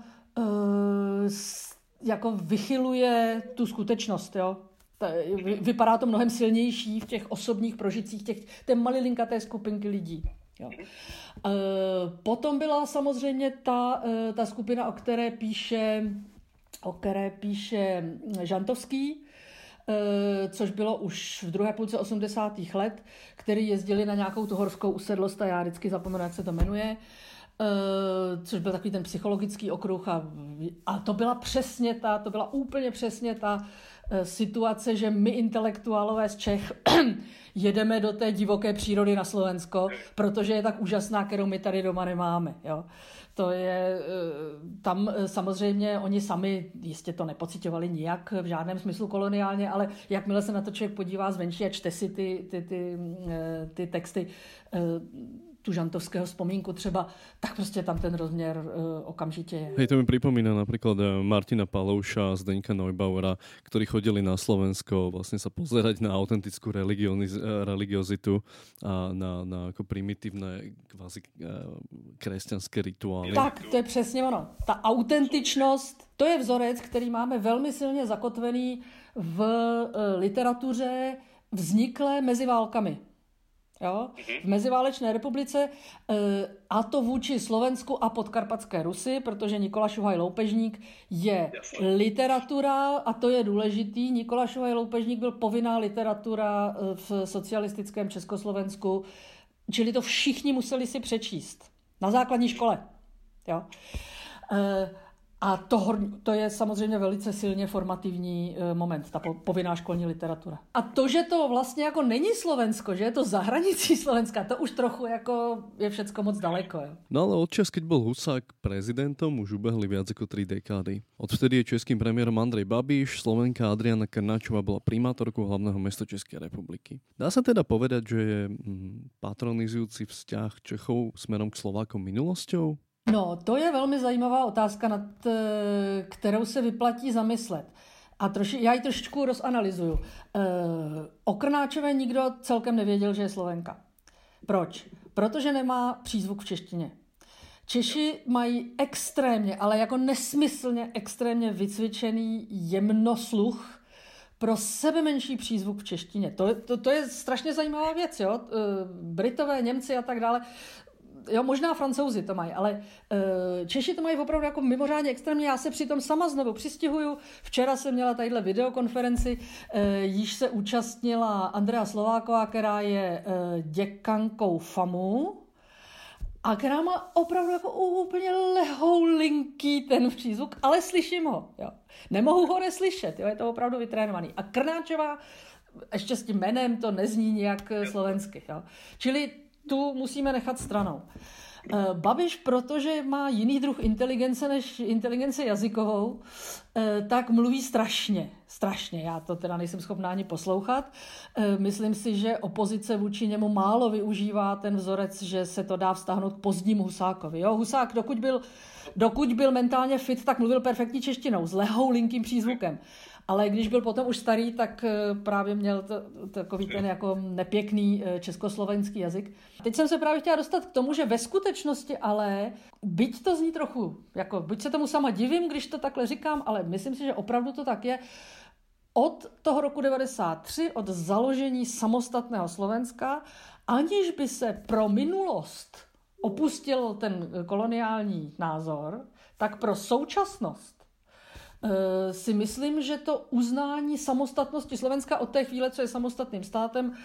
jako vychyluje tu skutečnost, jo. Vypadá to mnohem silnější v těch osobních prožitcích těch, té malilinkaté skupinky lidí. Jo. Uh, potom byla samozřejmě ta, uh, ta skupina, o které píše, o které píše Žantovský, což bylo už v druhé půlce 80. let, který jezdili na nějakou tu horskou usedlost a já vždycky zapomenu, jak se to jmenuje. Uh, což byl takový ten psychologický okruh a, a to byla přesně ta, to byla úplně přesně ta uh, situace, že my intelektuálové z Čech jedeme do té divoké přírody na Slovensko, protože je tak úžasná, kterou my tady doma nemáme. Jo. To je, uh, tam samozřejmě oni sami jistě to nepocitovali nijak v žádném smyslu koloniálně, ale jakmile se na to člověk podívá zvenčí a čte si ty, ty, ty, ty texty, tu žantovského vzpomínku třeba, tak prostě tam ten rozměr uh, okamžitě je. Hej, to mi připomíná například eh, Martina Palouša a Zdeňka Neubauera, ktorí chodili na Slovensko vlastně sa pozerať na autentickou eh, religiozitu a na, na jako primitivné kvázi křesťanské rituály. Tak, to je přesně ono. Ta autentičnost, to je vzorec, který máme velmi silně zakotvený v literatuře vzniklé mezi válkami jo, v meziválečné republice, eh, a to vůči Slovensku a podkarpatské Rusy, protože Nikola Šuhaj Loupežník je literatura, a to je důležitý. Nikola Šuhaj Loupežník byl povinná literatura eh, v socialistickém Československu, čili to všichni museli si přečíst na základní škole. Jo. A to, to je samozřejmě velice silně formativní eh, moment, ta povinná školní literatura. A to, že to vlastně jako není Slovensko, že je to za hranicí Slovenska, to už trochu jako je všecko moc daleko. Jo. No ale od čas, keď byl Husák prezidentom, už ubehli viac ako tri dekády. Odvtedy je českým premiérom Andrej Babiš, Slovenka Adriana Krnáčová byla primátorkou hlavného mesta České republiky. Dá sa teda povedať, že je hm, patronizujúci vzťah Čechov smerom k Slovákom minulosťou? No, to je velmi zajímavá otázka, nad eh, kterou se vyplatí zamyslet. A troši, já ji trošičku rozanalizuju. E, o Krnáčové nikdo celkem nevěděl, že je Slovenka. Proč? Protože nemá přízvuk v češtině. Češi mají extrémně, ale jako nesmyslně extrémně vycvičený jemnosluch pro sebe menší přízvuk v češtině. To, to, to je strašně zajímavá věc. Jo? Eh, Britové, Němci a tak dále jo, možná francouzi to mají, ale uh, Češi to mají opravdu jako mimořádně extrémně. Já se přitom sama znovu přistihuju. Včera jsem měla tadyhle videokonferenci, uh, již se účastnila Andrea Slováková, která je uh, děkankou FAMu, a která má opravdu jako úplně lehoulinký ten přízvuk, ale slyším ho. Jo. Nemohu ho neslyšet, jo, je to opravdu vytrénovaný. A Krnáčová ještě s tím jménem to nezní nějak slovensky. Jo. Čili tu musíme nechat stranou. Eh, Babiš, protože má jiný druh inteligence než inteligence jazykovou, eh, tak mluví strašně. Strašně. Já to teda nejsem schopná ani poslouchat. Eh, myslím si, že opozice vůči němu málo využívá ten vzorec, že se to dá vztáhnout k Husákovi. Jo, Husák, dokud byl, dokud byl mentálně fit, tak mluvil perfektní češtinou, s lehou linkým přízvukem. Ale když byl potom už starý, tak eh, právě měl to, takový ten jako nepěkný eh, československý jazyk. Teď jsem se právě chtěla dostat k tomu, že ve skutečnosti ale, byť to zní trochu, jako byť se tomu sama divím, když to takhle říkám, ale myslím si, že opravdu to tak je, od toho roku 93, od založení samostatného Slovenska, aniž by se pro minulost opustil ten koloniální názor, tak pro současnost si myslím, že to uznání samostatnosti Slovenska od té chvíle, co je samostatným státem,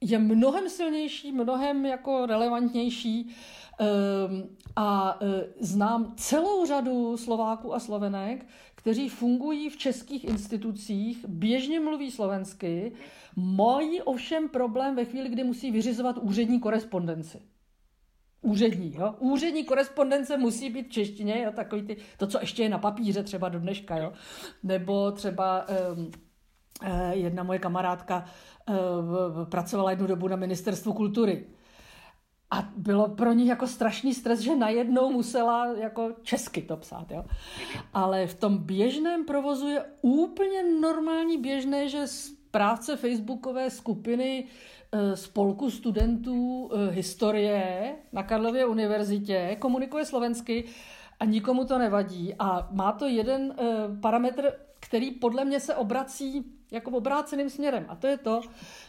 je mnohem silnější, mnohem jako relevantnější ehm, a e, znám celou řadu Slováků a Slovenek, kteří fungují v českých institucích, běžně mluví slovensky, mají ovšem problém ve chvíli, kdy musí vyřizovat úřední korespondenci. Úřední, jo? Úřední korespondence musí být v češtině, jo? Takový ty, to, co ještě je na papíře třeba do dneška, jo? Nebo třeba um, jedna moje kamarádka uh, pracovala jednu dobu na ministerstvu kultury. A bylo pro ní jako strašný stres, že najednou musela jako česky to psát. Jo? Ale v tom běžném provozu je úplně normální běžné, že práce facebookové skupiny spolku studentů eh, historie na Karlově univerzitě komunikuje slovensky a nikomu to nevadí. A má to jeden eh, parametr, který podle mě se obrací jako obráceným směrem. A to je to,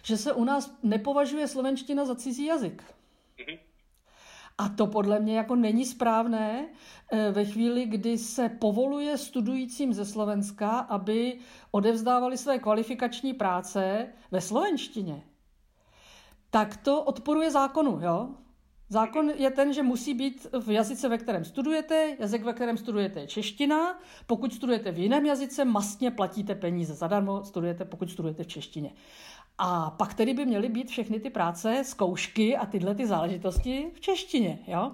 že se u nás nepovažuje slovenština za cizí jazyk. A to podle mě jako není správné eh, ve chvíli, kdy se povoluje studujícím ze Slovenska, aby odevzdávali své kvalifikační práce ve slovenštině. Tak to odporuje zákonu, jo? Zákon je ten, že musí být v jazyce, ve kterém studujete, jazyk, ve kterém studujete je čeština. Pokud studujete v jiném jazyce, mastně platíte peníze zadarmo, studujete, pokud studujete v češtině. A pak tedy by měly být všechny ty práce, zkoušky a tyhle ty záležitosti v češtině. Jo?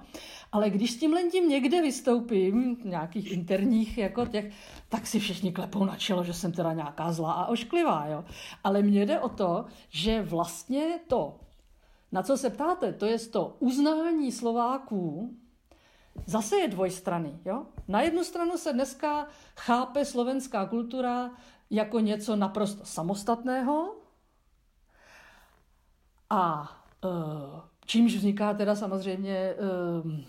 Ale když s tímhle tím někde vystoupím, nějakých interních jako těch, tak si všichni klepou na čelo, že jsem teda nějaká zlá a ošklivá. Jo? Ale mně jde o to, že vlastně to, na co se ptáte, to je to uznání Slováků, zase je dvojstrany. Jo? Na jednu stranu se dneska chápe slovenská kultura jako něco naprosto samostatného, a uh, čímž vzniká teda samozřejmě uh, uh,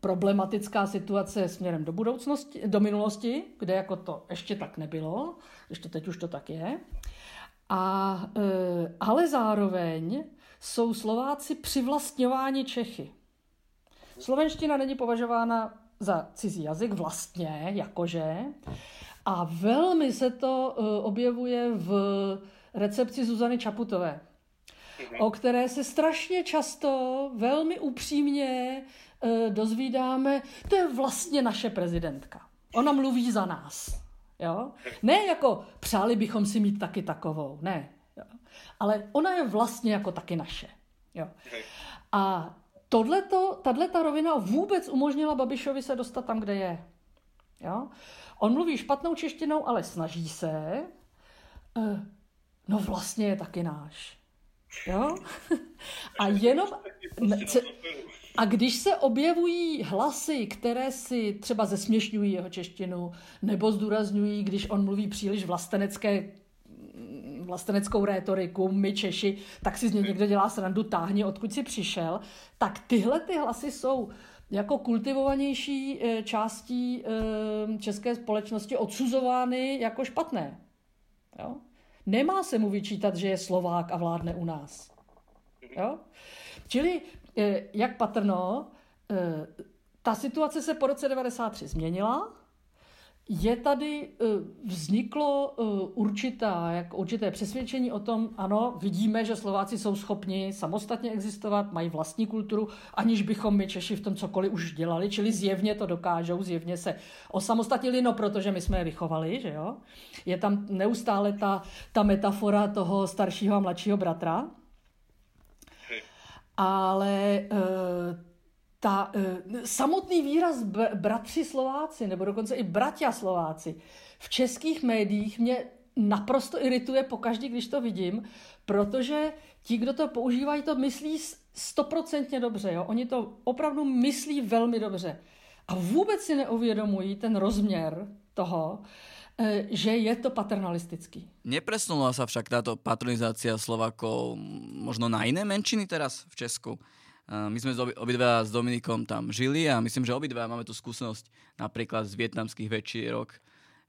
problematická situace směrem do budoucnosti, do minulosti, kde jako to ještě tak nebylo, ještě teď už to tak je. A, uh, ale zároveň jsou Slováci přivlastňováni Čechy. Slovenština není považována za cizí jazyk vlastně, jakože. A velmi se to uh, objevuje v recepci Zuzany Čaputové, o které se strašně často, velmi upřímně e, dozvídáme, to je vlastně naše prezidentka. Ona mluví za nás. Jo? Ne jako přáli bychom si mít taky takovou, ne. Jo? Ale ona je vlastně jako taky naše. Jo? A tohleto, tato rovina vůbec umožnila Babišovi se dostat tam, kde je. Jo? On mluví špatnou češtinou, ale snaží se. E, no vlastně je taky náš. Jo? A jenom... A když se objevují hlasy, které si třeba zesměšňují jeho češtinu, nebo zdůrazňují, když on mluví příliš vlastenecké vlasteneckou rétoriku, my Češi, tak si z něj někdo dělá srandu, táhni, odkud si přišel, tak tyhle ty hlasy jsou jako kultivovanější eh, částí eh, české společnosti odsuzovány jako špatné. Jo? Nemá se mu vyčítat, že je Slovák a vládne u nás. Jo? Čili, jak patrno, eh, ta situace se po roce 93 změnila, je tady, eh, vzniklo určitá, jak určité přesvědčení o tom, ano, vidíme, že Slováci jsou schopni samostatně existovat, mají vlastní kulturu, aniž bychom my Češi v tom cokoliv už dělali, čili zjevně to dokážou, zjevně se osamostatnili, no protože my jsme je vychovali, že jo. Je tam neustále ta, ta metafora toho staršího a mladšího bratra, ale uh, ta, uh, samotný výraz br- bratři Slováci, nebo dokonce i bratia Slováci, v českých médiích mě naprosto irituje pokaždý, když to vidím, protože ti, kdo to používají, to myslí stoprocentně dobře. Jo? Oni to opravdu myslí velmi dobře. A vůbec si neuvědomují ten rozměr toho, že je to paternalistický. Nepresunula sa však táto patronizácia Slovakov možno na iné menšiny teraz v Česku? E, my sme obidva s Dominikom tam žili a myslím, že obidva máme tu skúsenosť napríklad z vietnamských večierok,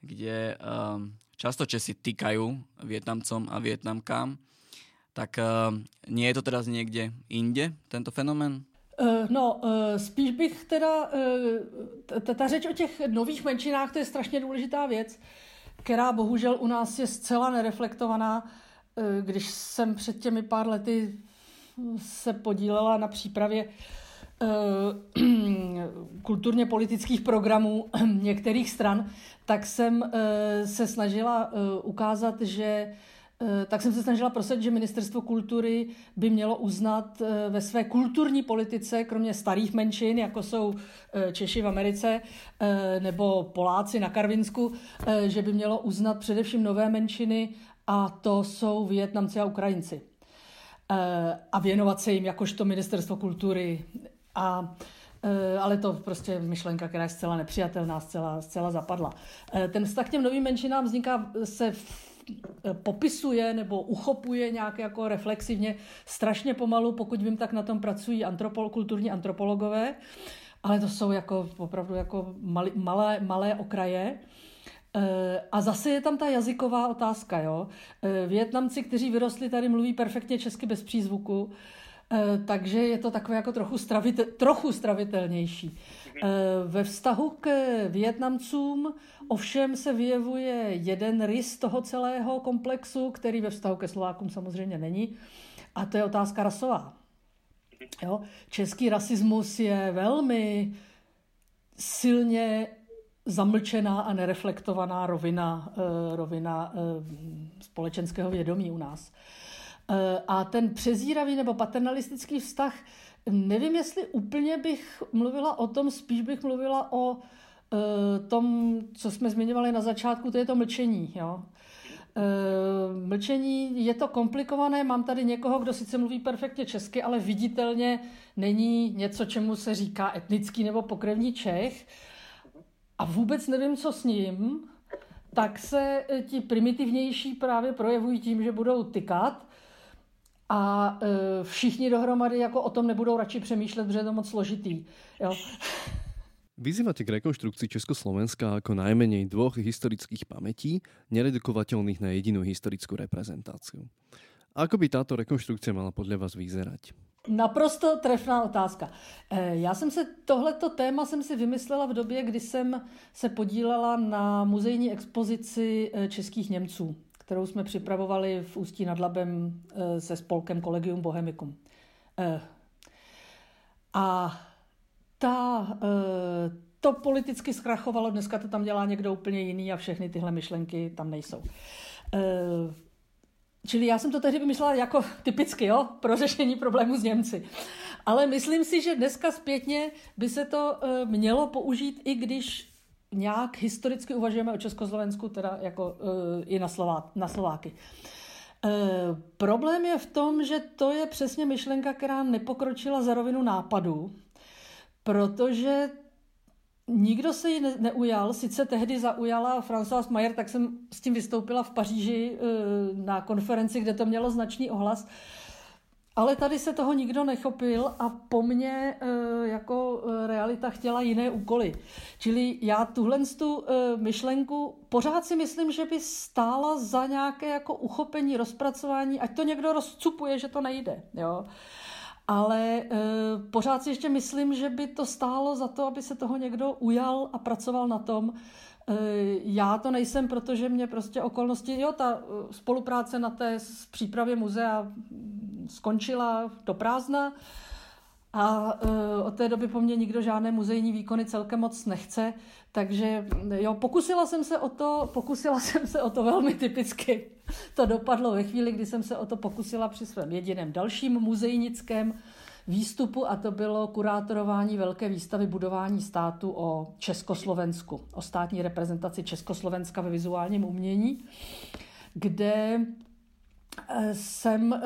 kde um, často Česi týkajú Vietnamcom a Vietnamkám. Tak nie je to teraz niekde inde, tento fenomén? Uh, no, uh, spíš bych teda, uh, ta řeč o těch nových menšinách, to je strašně důležitá věc, která bohužel u nás je zcela nereflektovaná. Když jsem před těmi pár lety se podílela na přípravě kulturně politických programů některých stran, tak jsem se snažila ukázat, že Eh, tak jsem se snažila prosadit, že ministerstvo kultury by mělo uznat eh, ve své kulturní politice, kromě starých menšin, jako jsou eh, Češi v Americe nebo Poláci na Karvinsku, že by mělo uznat především nové menšiny a to jsou Větnamci a Ukrajinci. A věnovat se jim jakožto ministerstvo kultury. A ale to prostě myšlenka, která je zcela nepřijatelná, zcela, zcela zapadla. Ten vztah k těm novým menšinám vzniká se v popisuje nebo uchopuje nějak jako reflexivně strašně pomalu, pokud vím, tak na tom pracují antropol, kulturní antropologové, ale to jsou jako opravdu jako malé, malé, malé okraje. E, a zase je tam ta jazyková otázka. Jo? E, Větnamci, kteří vyrostli tady, mluví perfektně česky bez přízvuku, takže je to takové jako trochu, stravite, trochu stravitelnější. Ve vztahu k Větnamcům ovšem se vyjevuje jeden rys toho celého komplexu, který ve vztahu ke Slovákům samozřejmě není, a to je otázka rasová. Jo? Český rasismus je velmi silně zamlčená a nereflektovaná rovina, eh, rovina eh, společenského vědomí u nás. Eh, a ten přezíravý nebo paternalistický vztah Nevím, jestli úplně bych mluvila o tom, spíš bych mluvila o uh, tom, co jsme zmiňovali na začátku, to je to mlčení. Jo? Uh, mlčení je to komplikované, mám tady někoho, kdo sice mluví perfektně česky, ale viditelně není něco, čemu se říká etnický nebo pokrevní Čech a vůbec nevím, co s ním, tak se ti primitivnější právě projevují tím, že budou tykat a e, všichni dohromady jako o tom nebudou radši přemýšlet, protože je to moc složitý. Jo? Vyzývate k rekonštrukcii Československa ako najmenej dvoch historických pamätí, neredukovateľných na jedinú historickú reprezentáciu. Ako by táto rekonštrukce mala podle vás vyzerať? Naprosto trefná otázka. E, já jsem se, tohleto téma jsem si vymyslela v době, kdy jsem se podílela na muzejní expozici e, českých Němců kterou jsme připravovali v Ústí nad Labem eh, se spolkem Collegium Bohemicum. Eh, a ta, eh, to politicky zkrachovalo, dneska to tam dělá někdo úplně jiný a všechny tyhle myšlenky tam nejsou. Čili já jsem to tehdy vymyslela jako typicky, jo, pro řešení problému s Němci. Ale myslím si, že dneska zpětně by se to mělo použít, i když nějak historicky uvažujeme o Československu, teda jako uh, i na, Slová, na Slováky. Uh, problém je v tom, že to je přesně myšlenka, která nepokročila za rovinu nápadu, protože nikdo se ji ne- neujal, sice tehdy zaujala François Mayer, tak jsem s tím vystoupila v Paříži uh, na konferenci, kde to mělo značný ohlas, ale tady se toho nikdo nechopil a po mně e, jako e, realita chtěla jiné úkoly. Čili já tuhle tu e, myšlenku pořád si myslím, že by stála za nějaké jako uchopení, rozpracování, ať to někdo rozcupuje, že to nejde. Jo? Ale pořád si ještě myslím, že by to stálo za to, aby se toho někdo ujal a pracoval na tom, já to nejsem, protože mě prostě okolnosti, jo, ta spolupráce na té přípravě muzea skončila do prázdna a uh, od té doby po mně nikdo žádné muzejní výkony celkem moc nechce, takže jo, pokusila jsem se o to, pokusila jsem se o to velmi typicky. To dopadlo ve chvíli, kdy jsem se o to pokusila při svém jediném dalším muzejnickém výstupu a to bylo kurátorování velké výstavy budování státu o Československu, o státní reprezentaci Československa ve vizuálním umění, kde jsem eh,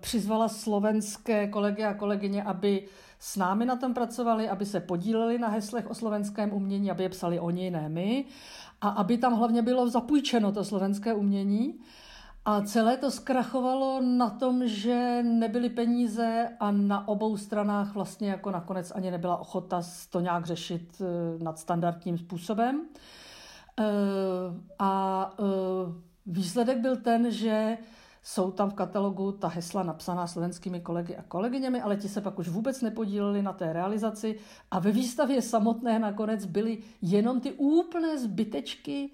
přizvala slovenské kolegy a kolegyně, aby s námi na tom pracovali, aby se podíleli na heslech o slovenském umění, aby je psali oni, ne my, a aby tam hlavně bylo zapůjčeno to slovenské umění. A celé to zkrachovalo na tom, že nebyly peníze a na obou stranách vlastně jako nakonec ani nebyla ochota to nějak řešit eh, nadstandardním způsobem. Eh, a výsledek byl ten, že jsou tam v katalogu ta hesla napsaná slovenskými kolegy a kolegyněmi, ale ti se pak už vůbec nepodíleli na té realizaci a ve výstavě samotné nakonec byly jenom ty úplné zbytečky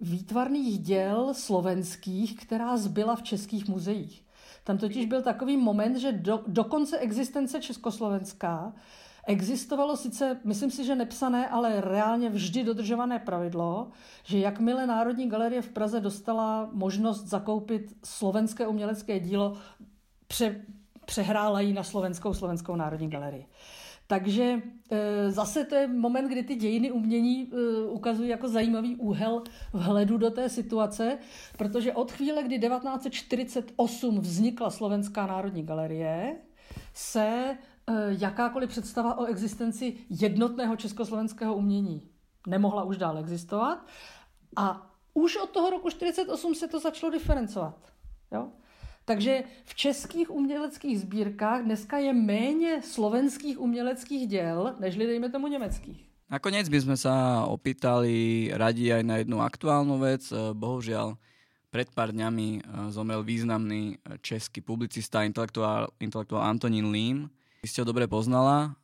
výtvarných děl slovenských, která zbyla v českých muzeích. Tam totiž byl takový moment, že do, do konce existence Československá existovalo sice, myslím si, že nepsané, ale reálně vždy dodržované pravidlo, že jakmile Národní galerie v Praze dostala možnost zakoupit slovenské umělecké dílo, pře, přehrála ji na slovenskou slovenskou Národní galerii. Takže e, zase to je moment, kdy ty dějiny umění e, ukazují jako zajímavý úhel vhledu do té situace, protože od chvíle, kdy 1948 vznikla Slovenská národní galerie, se e, jakákoliv představa o existenci jednotného československého umění nemohla už dál existovat. A už od toho roku 1948 se to začalo diferencovat. Jo? Takže v českých uměleckých sbírkách dneska je méně slovenských uměleckých děl, nežli dejme tomu německých. Nakoniec by sme sa opýtali radi aj na jednu aktuálnu vec. Bohužiaľ, pred pár dňami zomrel významný český publicista, intelektuál, intelektuál Antonín Lím. Vy ste ho dobre poznala.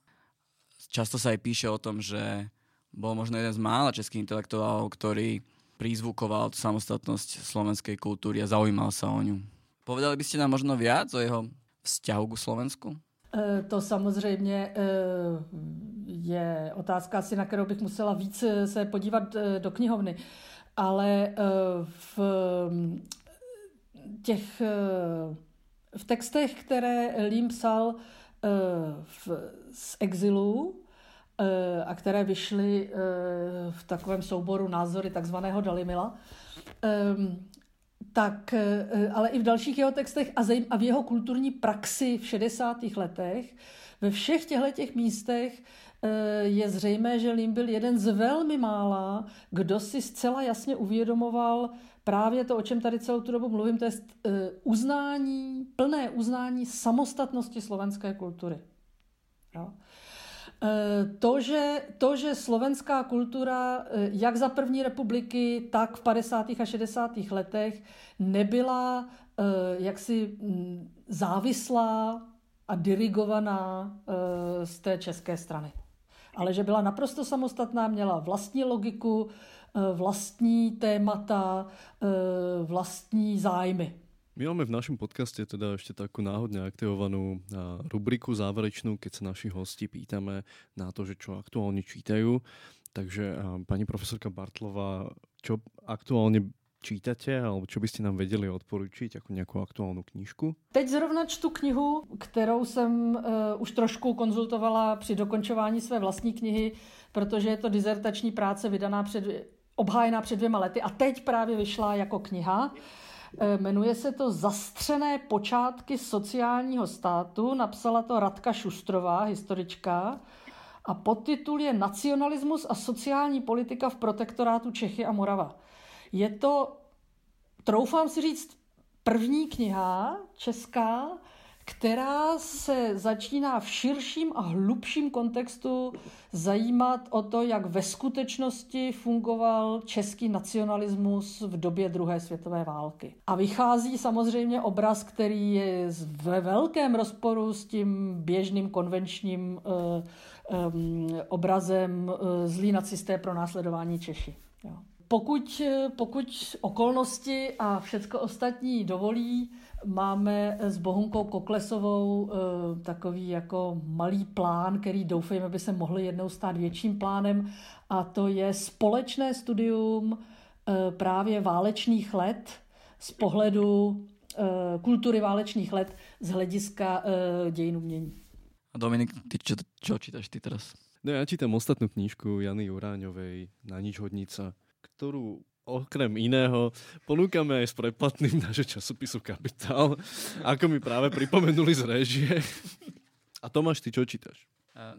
Často sa aj píše o tom, že bol možno jeden z mála českých intelektuálov, ktorý prizvukoval samostatnosť slovenskej kultúry a zaujímal sa o ňu. Povedali byste nám možno viac o jeho vzťahu k Slovensku? E, to samozřejmě e, je otázka asi, na kterou bych musela víc e, se podívat do knihovny. Ale v těch v textech, které Lím psal v, z exilu a které vyšly v takovém souboru názory takzvaného Dalimila, tak eh, ale i v dalších jeho textech a, v jeho kulturní praxi v 60. letech, ve všech těchto těch místech eh, je zřejmé, že Lim byl jeden z velmi mála, kdo si zcela jasně uvědomoval právě to, o čem tady celou tu dobu mluvím, to je eh, uznání, plné uznání samostatnosti slovenské kultury. Jo? Eh, to že, to, že slovenská kultura, eh, jak za první republiky, tak v 50. a 60. letech nebyla eh, jaksi mm, závislá a dirigovaná z té české strany. Ale že byla naprosto samostatná, měla vlastní logiku, vlastní témata, vlastní zájmy. My máme v našom podcaste teda ešte takú náhodne aktivovanú rubriku záverečnú, keď sa naši hosti pýtame na to, že čo aktuálne čítajú. Takže pani profesorka Bartlová, čo aktuálne čítate, alebo čo byste nám vedeli odporučit jako nějakou aktuálnu knížku? Teď zrovna čtu knihu, kterou jsem uh, už trošku konzultovala při dokončování své vlastní knihy, protože je to dizertační práce vydaná před, obhájená před dvěma lety a teď právě vyšla jako kniha. Eh, jmenuje se to Zastřené počátky sociálního státu. Napsala to Radka Šustrová, historička. A podtitul je Nacionalismus a sociální politika v protektorátu Čechy a Morava. Je to, troufám si říct, první kniha česká, která se začíná v širším a hlubším kontextu zajímat o to, jak ve skutečnosti fungoval český nacionalismus v době druhé světové války. A vychází samozřejmě obraz, který je ve velkém rozporu s tím běžným konvenčním uh, um, obrazem uh, zlí nacisté pro následování Češi. Jo. Pokud, pokud okolnosti a všecko ostatní dovolí, máme s Bohunkou Koklesovou eh, takový jako malý plán, který doufejme by se mohl jednou stát větším plánem a to je společné studium eh, právě válečných let z pohledu eh, kultury válečných let z hlediska dějin umění. A Dominik, ty čo, čo čítaš ty teraz? No ja čítam ostatnú knížku Jany Juráňovej Na nič hodnica, ktorú okrem iného ponúkame aj s predplatným nášho časopisu Kapitál, ako mi práve pripomenuli z režie. A Tomáš, ty čo čítaš?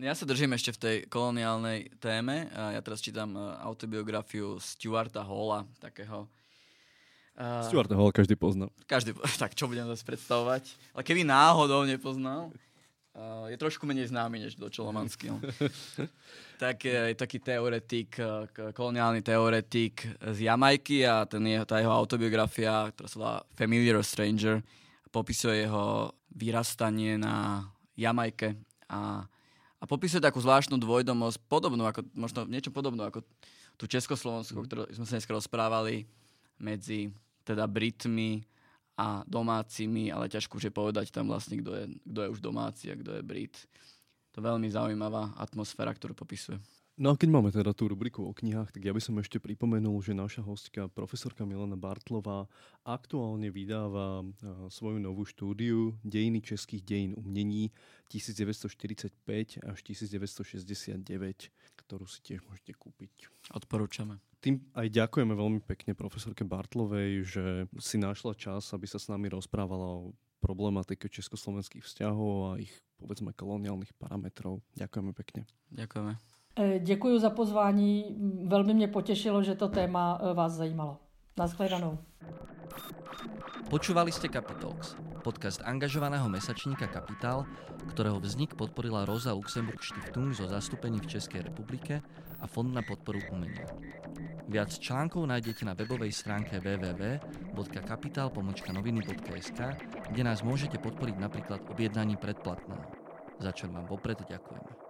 Ja sa držím ešte v tej koloniálnej téme. Ja teraz čítam e, autobiografiu Stuarta Halla, takého Uh, Stuarta Hall každý pozná. Každý, tak čo budem zase predstavovať? Ale keby náhodou nepoznal. Uh, je trošku menej známy než do Čolomanský. No. tak je, je taký teoretik, koloniálny teoretik z Jamajky a ten je, tá jeho autobiografia, ktorá sa volá Familiar Stranger, popisuje jeho vyrastanie na Jamajke a, a popisuje takú zvláštnu dvojdomosť, podobnú ako, možno niečo podobnú ako tú Československu, mm. ktorú sme sa dneska rozprávali medzi teda Britmi, a domácimi, ale ťažko už je povedať tam vlastne, kto je, kto je už domáci a kto je Brit. To je veľmi zaujímavá atmosféra, ktorú popisuje. No a keď máme teda tú rubriku o knihách, tak ja by som ešte pripomenul, že naša hostka, profesorka Milena Bartlová, aktuálne vydáva svoju novú štúdiu Dejiny českých dejín umení 1945 až 1969, ktorú si tiež môžete kúpiť. Odporúčame. Tým aj ďakujeme veľmi pekne profesorke Bartlovej, že si našla čas, aby sa s nami rozprávala o problematike československých vzťahov a ich povedzme koloniálnych parametrov. Ďakujeme pekne. Ďakujeme. Eh, Děkuji za pozvání. Velmi mě potěšilo, že to téma eh, vás zajímalo. Naschledanou. Počúvali ste Capitalx, podcast angažovaného mesačníka Kapitál, ktorého vznik podporila Rosa Luxemburg Stiftung zo zastúpení v Českej republike a Fond na podporu umenia. Viac článkov nájdete na webovej stránke www.kapital.noviny.sk, kde nás môžete podporiť napríklad objednaním predplatného, za čo vám vopred ďakujeme.